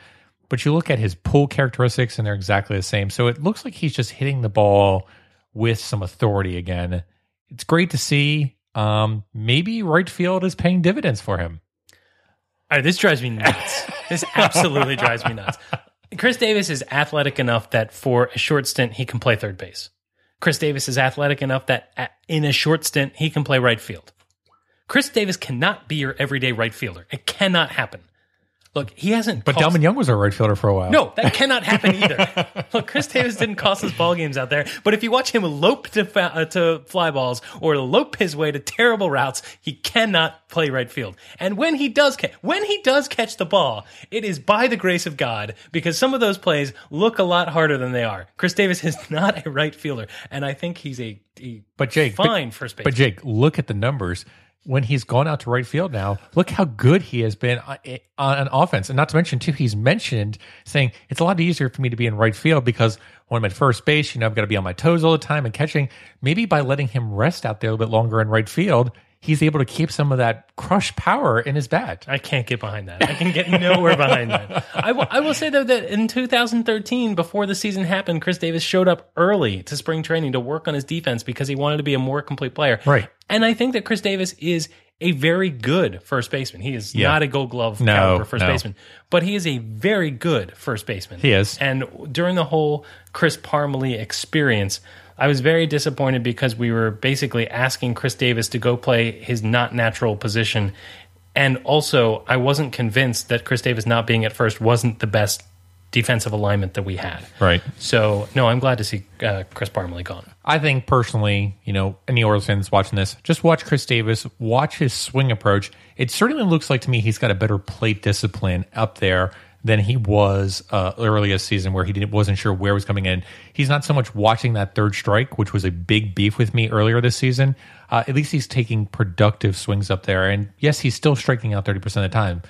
but you look at his pull characteristics and they're exactly the same. So it looks like he's just hitting the ball with some authority again. It's great to see. Um, maybe right field is paying dividends for him. All right, this drives me nuts. this absolutely drives me nuts. Chris Davis is athletic enough that for a short stint he can play third base. Chris Davis is athletic enough that in a short stint he can play right field. Chris Davis cannot be your everyday right fielder. It cannot happen. Look, he hasn't. But cost- Young was a right fielder for a while. No, that cannot happen either. Look, Chris Davis didn't cost us ball games out there, but if you watch him lope to fa- uh, to fly balls or lope his way to terrible routes, he cannot play right field. And when he does ca- when he does catch the ball, it is by the grace of God because some of those plays look a lot harder than they are. Chris Davis is not a right fielder, and I think he's a, a But Jake, but- fine first base. But Jake, look at the numbers. When he's gone out to right field now, look how good he has been uh, eh, on on offense. And not to mention, too, he's mentioned saying it's a lot easier for me to be in right field because when I'm at first base, you know, I've got to be on my toes all the time and catching. Maybe by letting him rest out there a little bit longer in right field, he's able to keep some of that crush power in his bat. I can't get behind that. I can get nowhere behind that. I will, will say though that in 2013, before the season happened, Chris Davis showed up early to spring training to work on his defense because he wanted to be a more complete player. Right. And I think that Chris Davis is a very good first baseman. He is Yeah. not a Gold Glove No, caliber first no. baseman, but he is a very good first baseman. He is. And during the whole Chris Parmelee experience, I was very disappointed because we were basically asking Chris Davis to go play his not natural position. And also, I wasn't convinced that Chris Davis not being at first wasn't the best defensive alignment that we had. Right. So, no, I'm glad to see uh, Chris Parmelee gone. I think personally, you know, any Orioles fans watching this, just watch Chris Davis, watch his swing approach. It certainly looks like to me he's got a better plate discipline up there than he was uh, this season, where he wasn't sure where was coming in. He's not so much watching that third strike, which was a big beef with me earlier this season. Uh, at least he's taking productive swings up there, and yes, he's still striking out thirty percent of the time.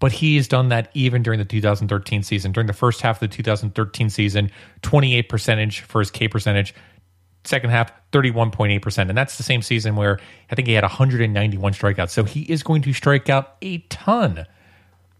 But he's done that even during the 2013 season. During the first half of the 2013 season, 28 percentage for his K percentage. Second half, 31.8%. And that's the same season where I think he had 191 strikeouts. So he is going to strike out a ton.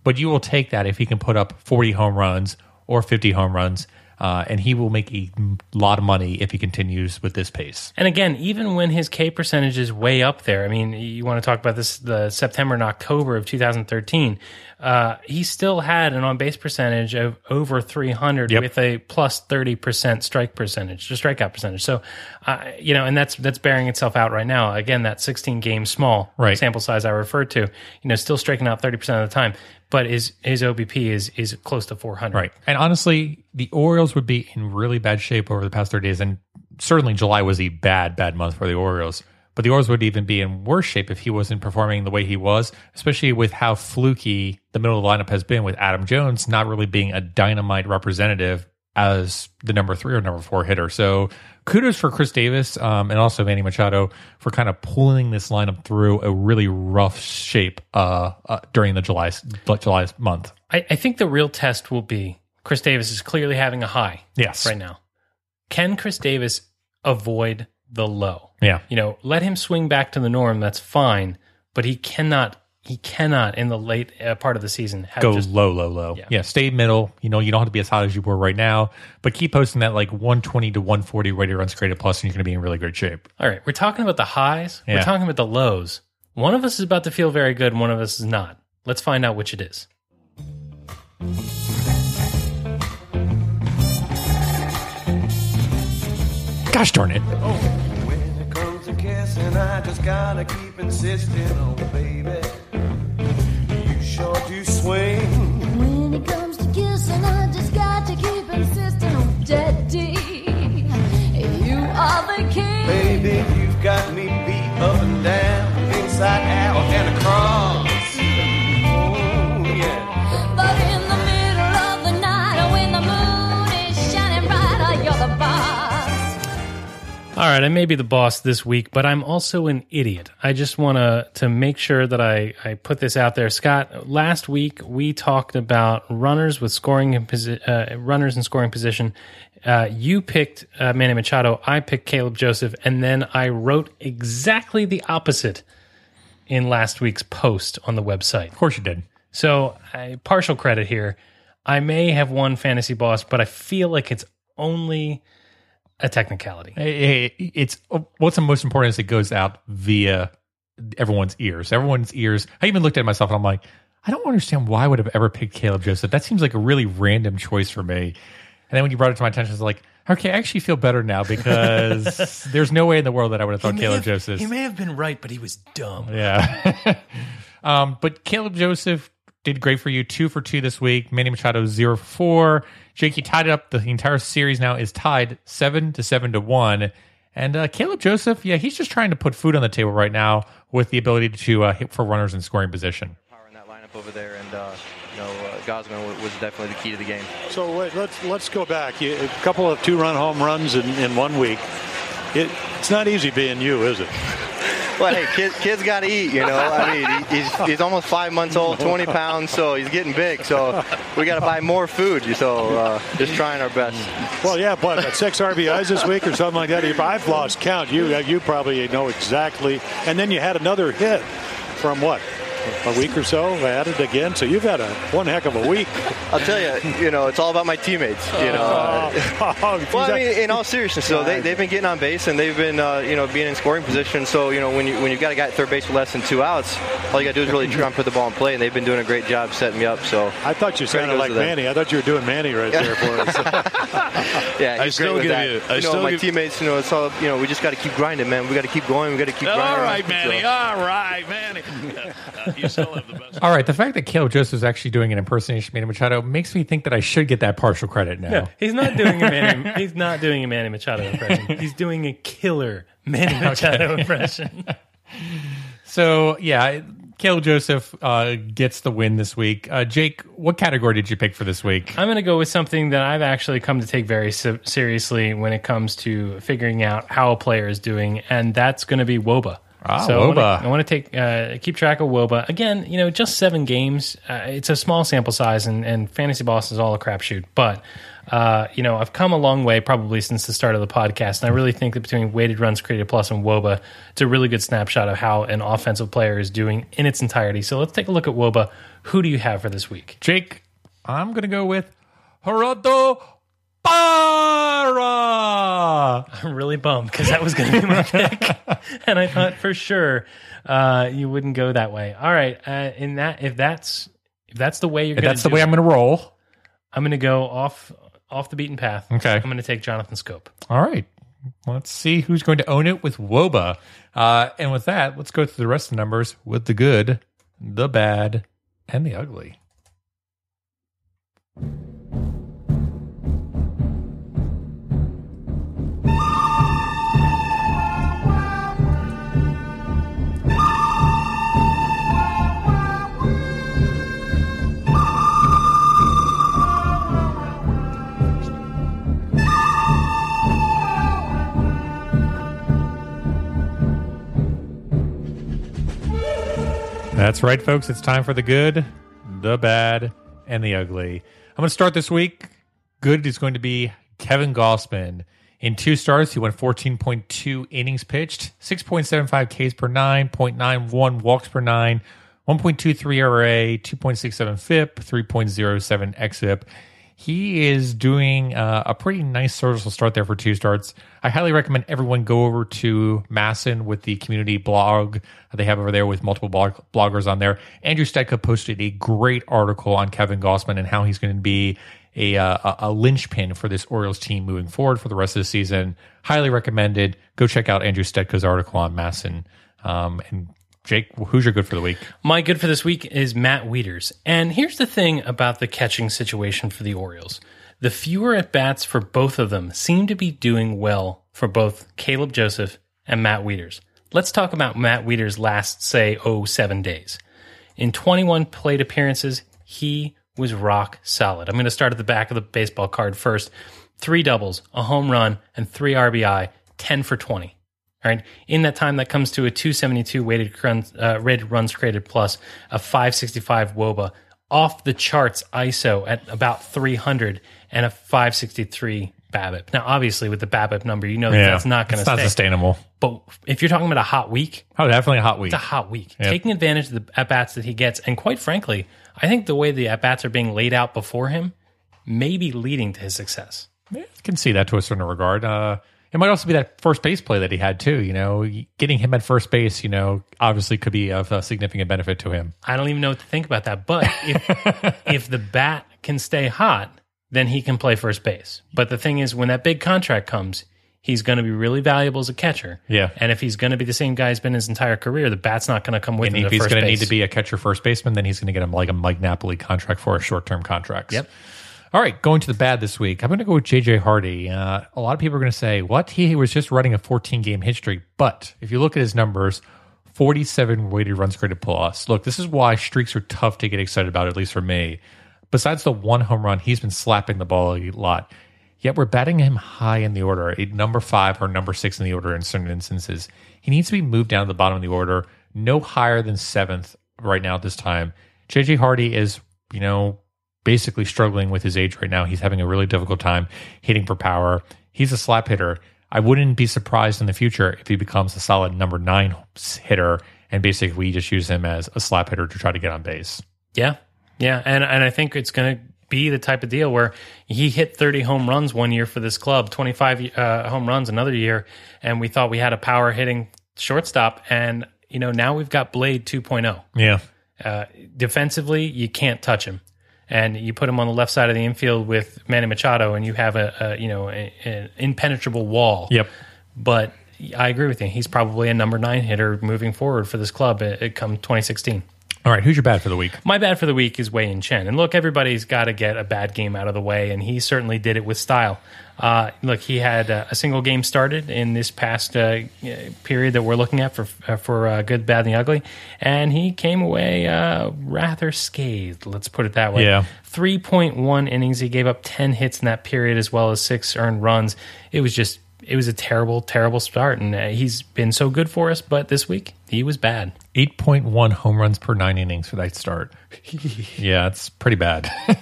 But you will take that if he can put up 40 home runs or 50 home runs. Uh, and he will make a lot of money if he continues with this pace. And again, even when his K percentage is way up there, I mean, you want to talk about this the September and October of 2013, uh, he still had an on base percentage of over 300 Yep. with a plus 30% strike percentage, just strikeout percentage. So, uh, you know, and that's that's bearing itself out right now. Again, that 16 game small Right. sample size I referred to, you know, still striking out 30% of the time, but his his OBP is is close to 400. Right. And honestly, the Orioles would be in really bad shape over the past 30 days. And certainly July was a bad, bad month for the Orioles. But the Orioles would even be in worse shape if he wasn't performing the way he was, especially with how fluky the middle of the lineup has been with Adam Jones not really being a dynamite representative as the number three or number four hitter. So kudos for Chris Davis um, and also Manny Machado for kind of pulling this lineup through a really rough shape uh, uh, during the July July month. I, I think the real test will be Chris Davis is clearly having a high Yes. right now. Can Chris Davis avoid the low? Yeah. You know, let him swing back to the norm. That's fine, but he cannot. He cannot in the late uh, part of the season have go just low, low, low. Yeah. stay middle. You know, you don't have to be as hot as you were right now, but keep posting that like 120 to 140 rated runs created plus, and you're going to be in really great shape. all right. We're talking about the highs. We're talking about the lows. One of us is about to feel very good. One of us is not. Let's find out which it is. Gosh darn it. When to kissing, I just gotta keep insisting, oh baby. You sure do swing. When it comes to kissing, I just got to keep insisting on daddy. You are the king. Baby, you've got me beat up and down, inside out and across. All right, I may be the boss this week, but I'm also an idiot. I just want to to make sure that I, I put this out there. Scott, last week we talked about runners with scoring uh, runners in scoring position. Uh, you picked uh, Manny Machado. I picked Caleb Joseph, and then I wrote exactly the opposite in last week's post on the website. Of course you did. So, I, partial credit here. I may have won Fantasy Boss, but I feel like it's only a technicality. It's what's the most important is it goes out via everyone's ears. Everyone's ears. I even looked at myself and I'm like, I don't understand why I would have ever picked Caleb Joseph. That seems like a really random choice for me. And then when you brought it to my attention, I was like, okay, I actually feel better now because there's no way in the world that I would have thought Caleb Joseph. He may have been right, but he was dumb. Yeah. um, but Caleb Joseph did great for you. Two for two this week. Manny Machado zero for four. Jake, you tied it up. The entire series now is tied seven to seven to one. And uh, Caleb Joseph, yeah, he's just trying to put food on the table right now with the ability to uh, hit for runners in scoring position. power in that lineup over there, and uh, you know uh, Gausman wa- was definitely the key to the game. So wait, let's let's go back. You, a couple of two-run home runs in, in one week. It, it's not easy being you, is it? But hey, kids, kids got to eat, you know. I mean, he's, he's almost five months old, 20 pounds, so he's getting big. So we got to buy more food. So uh, just trying our best. Well, yeah, but six RBIs this week or something like that. If I've lost count. You you probably know exactly. And then you had another hit from what? A week or so added again. So you've had a one heck of a week. I'll tell you, you know, it's all about my teammates. You know. Uh, Well, I mean, in all seriousness, though, they, they've been getting on base and they've been, uh, you know, being in scoring position. So, you know, when you when you've got a guy at third base with less than two outs, all you got to do is really try and put the ball in play. And they've been doing a great job setting me up. So, I thought you sounded like. Manny. I thought you were doing Manny right there for us. yeah, I still great with give that. you- I know, still my give- teammates. You know, it's all. You know, we just got to keep grinding, man. We got to keep going. We got to keep grinding. All right, Manny. So- All right, Manny. You still have the best. All right, the fact that Caleb Joseph is actually doing an impersonation of Manny Machado makes me think that I should get that partial credit now. No, he's not doing a Manny. he's not doing a Manny Machado impression. He's doing a killer Manny Machado impression. So yeah, Caleb Joseph uh, gets the win this week. Uh, Jake, what category did you pick for this week? I'm going to go with something that I've actually come to take very se- seriously when it comes to figuring out how a player is doing, and that's going to be WOBA. Ah, so WOBA. I want to take uh, keep track of WOBA again. You know, just seven games. Uh, it's a small sample size, and, and fantasy boss is all a crapshoot. But uh, you know, I've come a long way probably since the start of the podcast, and I really think that between weighted runs created plus and WOBA, it's a really good snapshot of how an offensive player is doing in its entirety. So let's take a look at WOBA. Who do you have for this week? Jake, I'm going to go with Gerardo I'm really bummed because that was going to be my pick, and I thought for sure uh, you wouldn't go that way. All right, uh, in that if that's if that's the way you're If going that's the way I'm going to roll. I'm going to go off off the beaten path. Okay. I'm going to take Jonathan Schoop. All right. Let's see who's going to own it with WOBA. Uh, and with that, let's go through the rest of the numbers with the good, the bad, and the ugly. That's right, folks. It's time for the good, the bad, and the ugly. I'm going to start this week. Good is going to be Kevin Gausman. In two starts, he went 14.2 innings pitched, 6.75 Ks per nine, 0.91 walks per nine, 1.23 ERA, 2.67 FIP, 3.07 XFIP. He is doing uh, a pretty nice social start there for two starts. I highly recommend everyone go over to MASN with the community blog they have over there with multiple blog- bloggers on there. Andrew Stetka posted a great article on Kevin Gausman and how he's going to be a, uh, a linchpin for this Orioles team moving forward for the rest of the season. Highly recommended. Go check out Andrew Stetka's article on MASN. Um, and Jake, who's your good for the week? My good for this week is Matt Wieters. And here's the thing about the catching situation for the Orioles. The fewer at bats for both of them seem to be doing well for both Caleb Joseph and Matt Wieters. Let's talk about Matt Wieters' last, say, oh, seven days. In 21 plate appearances, he was rock solid. I'm going to start at the back of the baseball card first. Three doubles, a home run, and three RBI, 10 for 20. All right. In that time, that comes to a 272 weighted runs, uh, rated runs created plus a 565 WOBA, off the charts ISO at about 300 and a 563 BABIP. Now, obviously, with the BABIP number, you know that Yeah, that's not going to not stay. sustainable. But if you're talking about a hot week, Oh, definitely a hot week. it's a hot week. Yep. Taking advantage of the at bats that he gets, and quite frankly, I think the way the at bats are being laid out before him may be leading to his success. I can see that to a certain regard. Uh, it might also be that first base play that he had too. You know, getting him at first base, you know, obviously could be of a significant benefit to him. I don't even know what to think about that. But if if the bat can stay hot, then he can play first base. But the thing is, when that big contract comes, he's going to be really valuable as a catcher. Yeah. And if he's going to be the same guy he's been his entire career, the bat's not going to come with And him if he's going to need to be a catcher first baseman, then he's going to get him like a Mike Napoli contract for a short term contract. Yep. All right, going to the bad this week. I'm going to go with JJ Hardy. Uh, a lot of people are going to say, what? He was just running a 14 game hit streak. But if you look at his numbers, 47 weighted runs created plus. Look, this is why streaks are tough to get excited about, at least for me. Besides the one home run, he's been slapping the ball a lot. Yet we're batting him high in the order, a number five or number six in the order in certain instances. He needs to be moved down to the bottom of the order, no higher than seventh right now at this time. JJ Hardy is, you know, basically struggling with his age right now. He's having a really difficult time hitting for power. He's a slap hitter. I wouldn't be surprised in the future if he becomes a solid number nine hitter and basically we just use him as a slap hitter to try to get on base. Yeah, yeah, and and I think it's going to be the type of deal where he hit 30 home runs one year for this club, 25 uh, home runs another year, and we thought we had a power hitting shortstop, and you know now we've got Blade 2.0. Yeah. Uh, defensively, you can't touch him, and you put him on the left side of the infield with Manny Machado, and you have a, a you know a, an impenetrable wall. Yep. But I agree with you. He's probably a number nine hitter moving forward for this club. It, it come 2016. All right, who's your bad for the week? My bad for the week is Wei Yin Chen. And look, everybody's got to get a bad game out of the way, and he certainly did it with style. Uh, look, he had uh, a single game started in this past uh, period that we're looking at for uh, for uh, good, bad, and the ugly, and he came away uh, rather scathed. Let's put it that way. Yeah. three point one innings. He gave up ten hits in that period, as well as six earned runs. It was just. It was a terrible, terrible start, and he's been so good for us. But this week, he was bad. 8.1 home runs per nine innings for that start. yeah, it's pretty bad.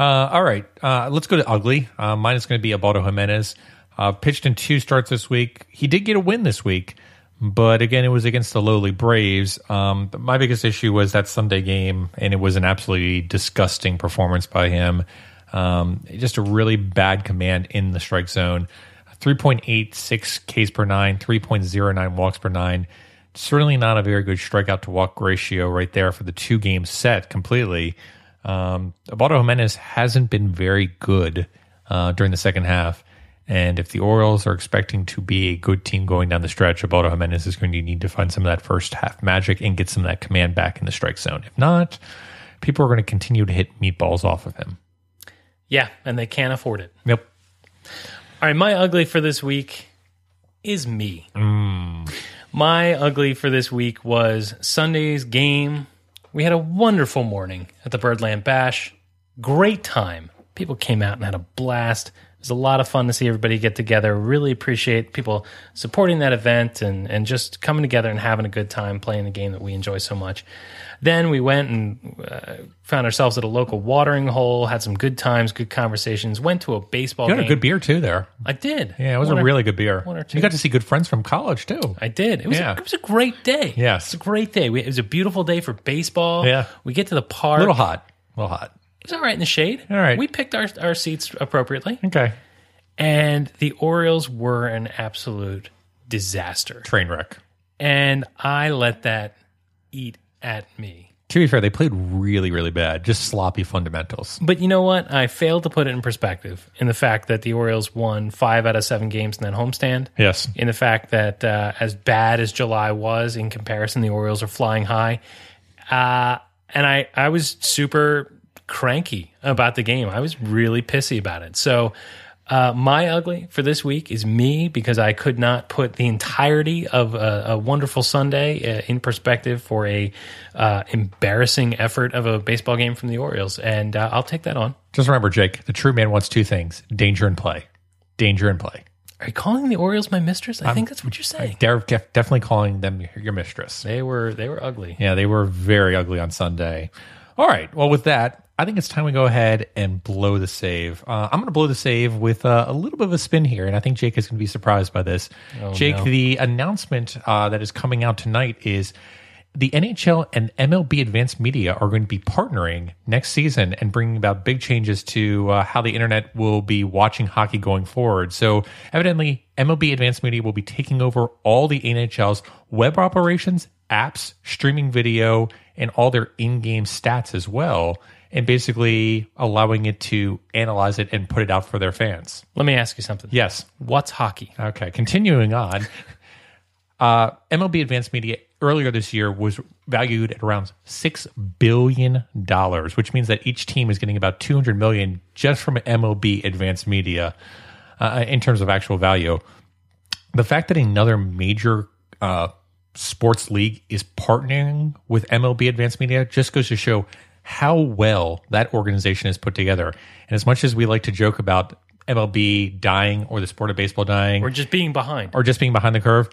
uh, all right, uh, let's go to ugly. Uh, mine is going to be Ubaldo Jimenez. Uh, pitched in two starts this week. He did get a win this week, but again, it was against the lowly Braves. Um, my biggest issue was that Sunday game, and it was an absolutely disgusting performance by him. Um, just a really bad command in the strike zone. 3.86 Ks per nine, 3.09 walks per nine. Certainly not a very good strikeout to walk ratio right there for the two game set completely. Um, Ubaldo Jimenez hasn't been very good uh, during the second half. And if the Orioles are expecting to be a good team going down the stretch, Ubaldo Jimenez is going to need to find some of that first half magic and get some of that command back in the strike zone. If not, people are going to continue to hit meatballs off of him. Yeah, and they can't afford it. Nope. All right, my ugly for this week is me. My ugly for this week was Sunday's game. We had a wonderful morning at the Birdland Bash. Great time. People came out and had a blast. It was a lot of fun to see everybody get together. Really appreciate people supporting that event and, and just coming together and having a good time playing the game that we enjoy so much. Then we went and uh, found ourselves at a local watering hole, had some good times, good conversations, went to a baseball game. You had game. a good beer too there. I did. Yeah, it was One a or- really good beer. one or two. You got to see good friends from college too. I did. It was, Yeah. a, it was a great day. Yes. It was a great day. We, it was a beautiful day for baseball. Yeah. We get to the park. A little hot. A little hot. It was all right in the shade. All right. We picked our, our seats appropriately. Okay. And the Orioles were an absolute disaster. Train wreck. And I let that eat at me. To be fair, they played really, really bad. Just sloppy fundamentals. But you know what? I failed to put it in perspective in the fact that the Orioles won five out of seven games in that homestand. Yes. in the fact that uh, as bad as July was in comparison, the Orioles are flying high. Uh, and I, I was super cranky about the game. I was really pissy about it. So uh, my ugly for this week is me because I could not put the entirety of a, a wonderful Sunday uh, in perspective for a uh, embarrassing effort of a baseball game from the Orioles, and uh, I'll take that on. Just remember, Jake, the true man wants two things danger and play. Danger and play. Are you calling the Orioles my mistress? I think that's what you're saying. They're def- definitely calling them your mistress. They were they were ugly. Yeah, they were very ugly on Sunday. All right. Well, with that, I think it's time we go ahead and blow the save. Uh, I'm going to blow the save with uh, a little bit of a spin here, and I think Jake is going to be surprised by this. Jake, no. the announcement uh, that is coming out tonight is the NHL and MLB Advanced Media are going to be partnering next season and bringing about big changes to uh, how the internet will be watching hockey going forward. So, evidently, MLB Advanced Media will be taking over all the NHL's web operations, apps, streaming video, and all their in game stats as well, and basically allowing it to analyze it and put it out for their fans. Let me ask you something. Yes. What's hockey? Okay, continuing on. Uh, MLB Advanced Media earlier this year was valued at around six billion dollars, which means that each team is getting about two hundred million just from MLB Advanced Media uh, in terms of actual value. The fact that another major uh, sports league is partnering with MLB Advanced Media just goes to show how well that organization is put together. And as much as we like to joke about MLB dying or the sport of baseball dying, Or just being behind? or just being behind the curve,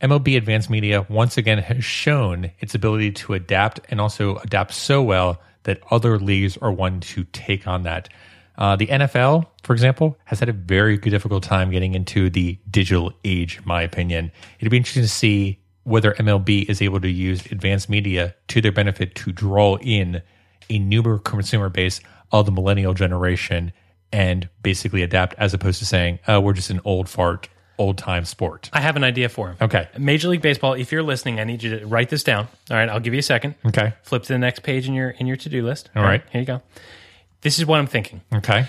MLB Advanced Media once again has shown its ability to adapt and also adapt so well that other leagues are one to take on that. Uh, the NFL, for example, has had a very difficult time getting into the digital age, in my opinion. It'd be interesting to see whether MLB is able to use advanced media to their benefit to draw in a newer consumer base of the millennial generation and basically adapt as opposed to saying, oh, we're just an old fart, old time sport. I have an idea for him. Okay. Major League Baseball. If you're listening, I need you to write this down. All right, I'll give you a second. Okay. Flip to the next page in your in your to do list. All right. here you go. This is what I'm thinking. Okay.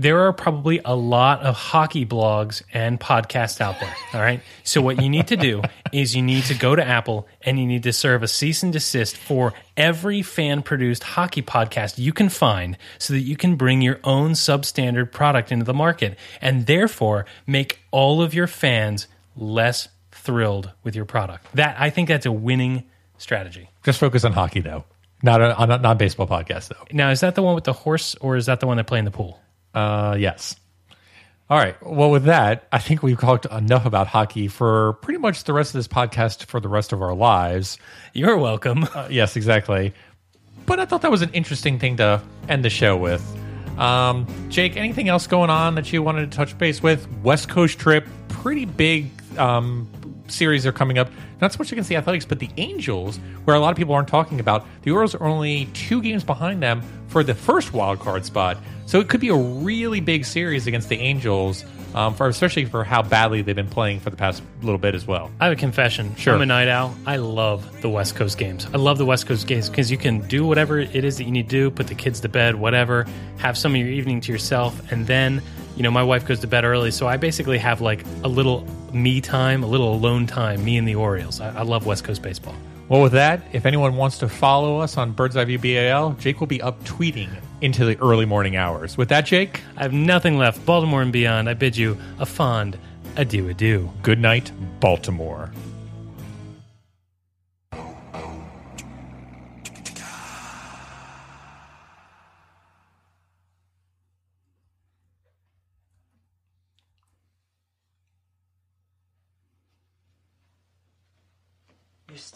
There are probably a lot of hockey blogs and podcasts out there. All right. So what you need to do is you need to go to Apple and you need to serve a cease and desist for every fan produced hockey podcast you can find so that you can bring your own substandard product into the market and therefore make all of your fans less thrilled with your product. That I think that's a winning strategy. Just focus on hockey, though. Not a, on a non baseball podcast, though. Now, is that the one with the horse or is that the one that play in the pool? Uh, yes. All right. Well, with that, I think we've talked enough about hockey for pretty much the rest of this podcast for the rest of our lives. You're welcome. Uh, yes, exactly. But I thought that was an interesting thing to end the show with. Um, Jake, anything else going on that you wanted to touch base with? West Coast trip, pretty big um, series are coming up. Not so much against the Athletics, but the Angels, where a lot of people aren't talking about. The Orioles are only two games behind them for the first wild card spot. So it could be a really big series against the Angels, um, for especially for how badly they've been playing for the past little bit as well. I have a confession. Sure. I'm a night owl. I love the West Coast games. I love the West Coast games because you can do whatever it is that you need to do, put the kids to bed, whatever, have some of your evening to yourself, and then, you know, my wife goes to bed early, so I basically have like a little me time, a little alone time, me and the Orioles. I, I love West Coast baseball. Well, with that, if anyone wants to follow us on Bird's Eye View BAL, Jake will be up tweeting into the early morning hours. With that, Jake, I have nothing left. Baltimore and beyond, I bid you a fond adieu adieu. good night, Baltimore.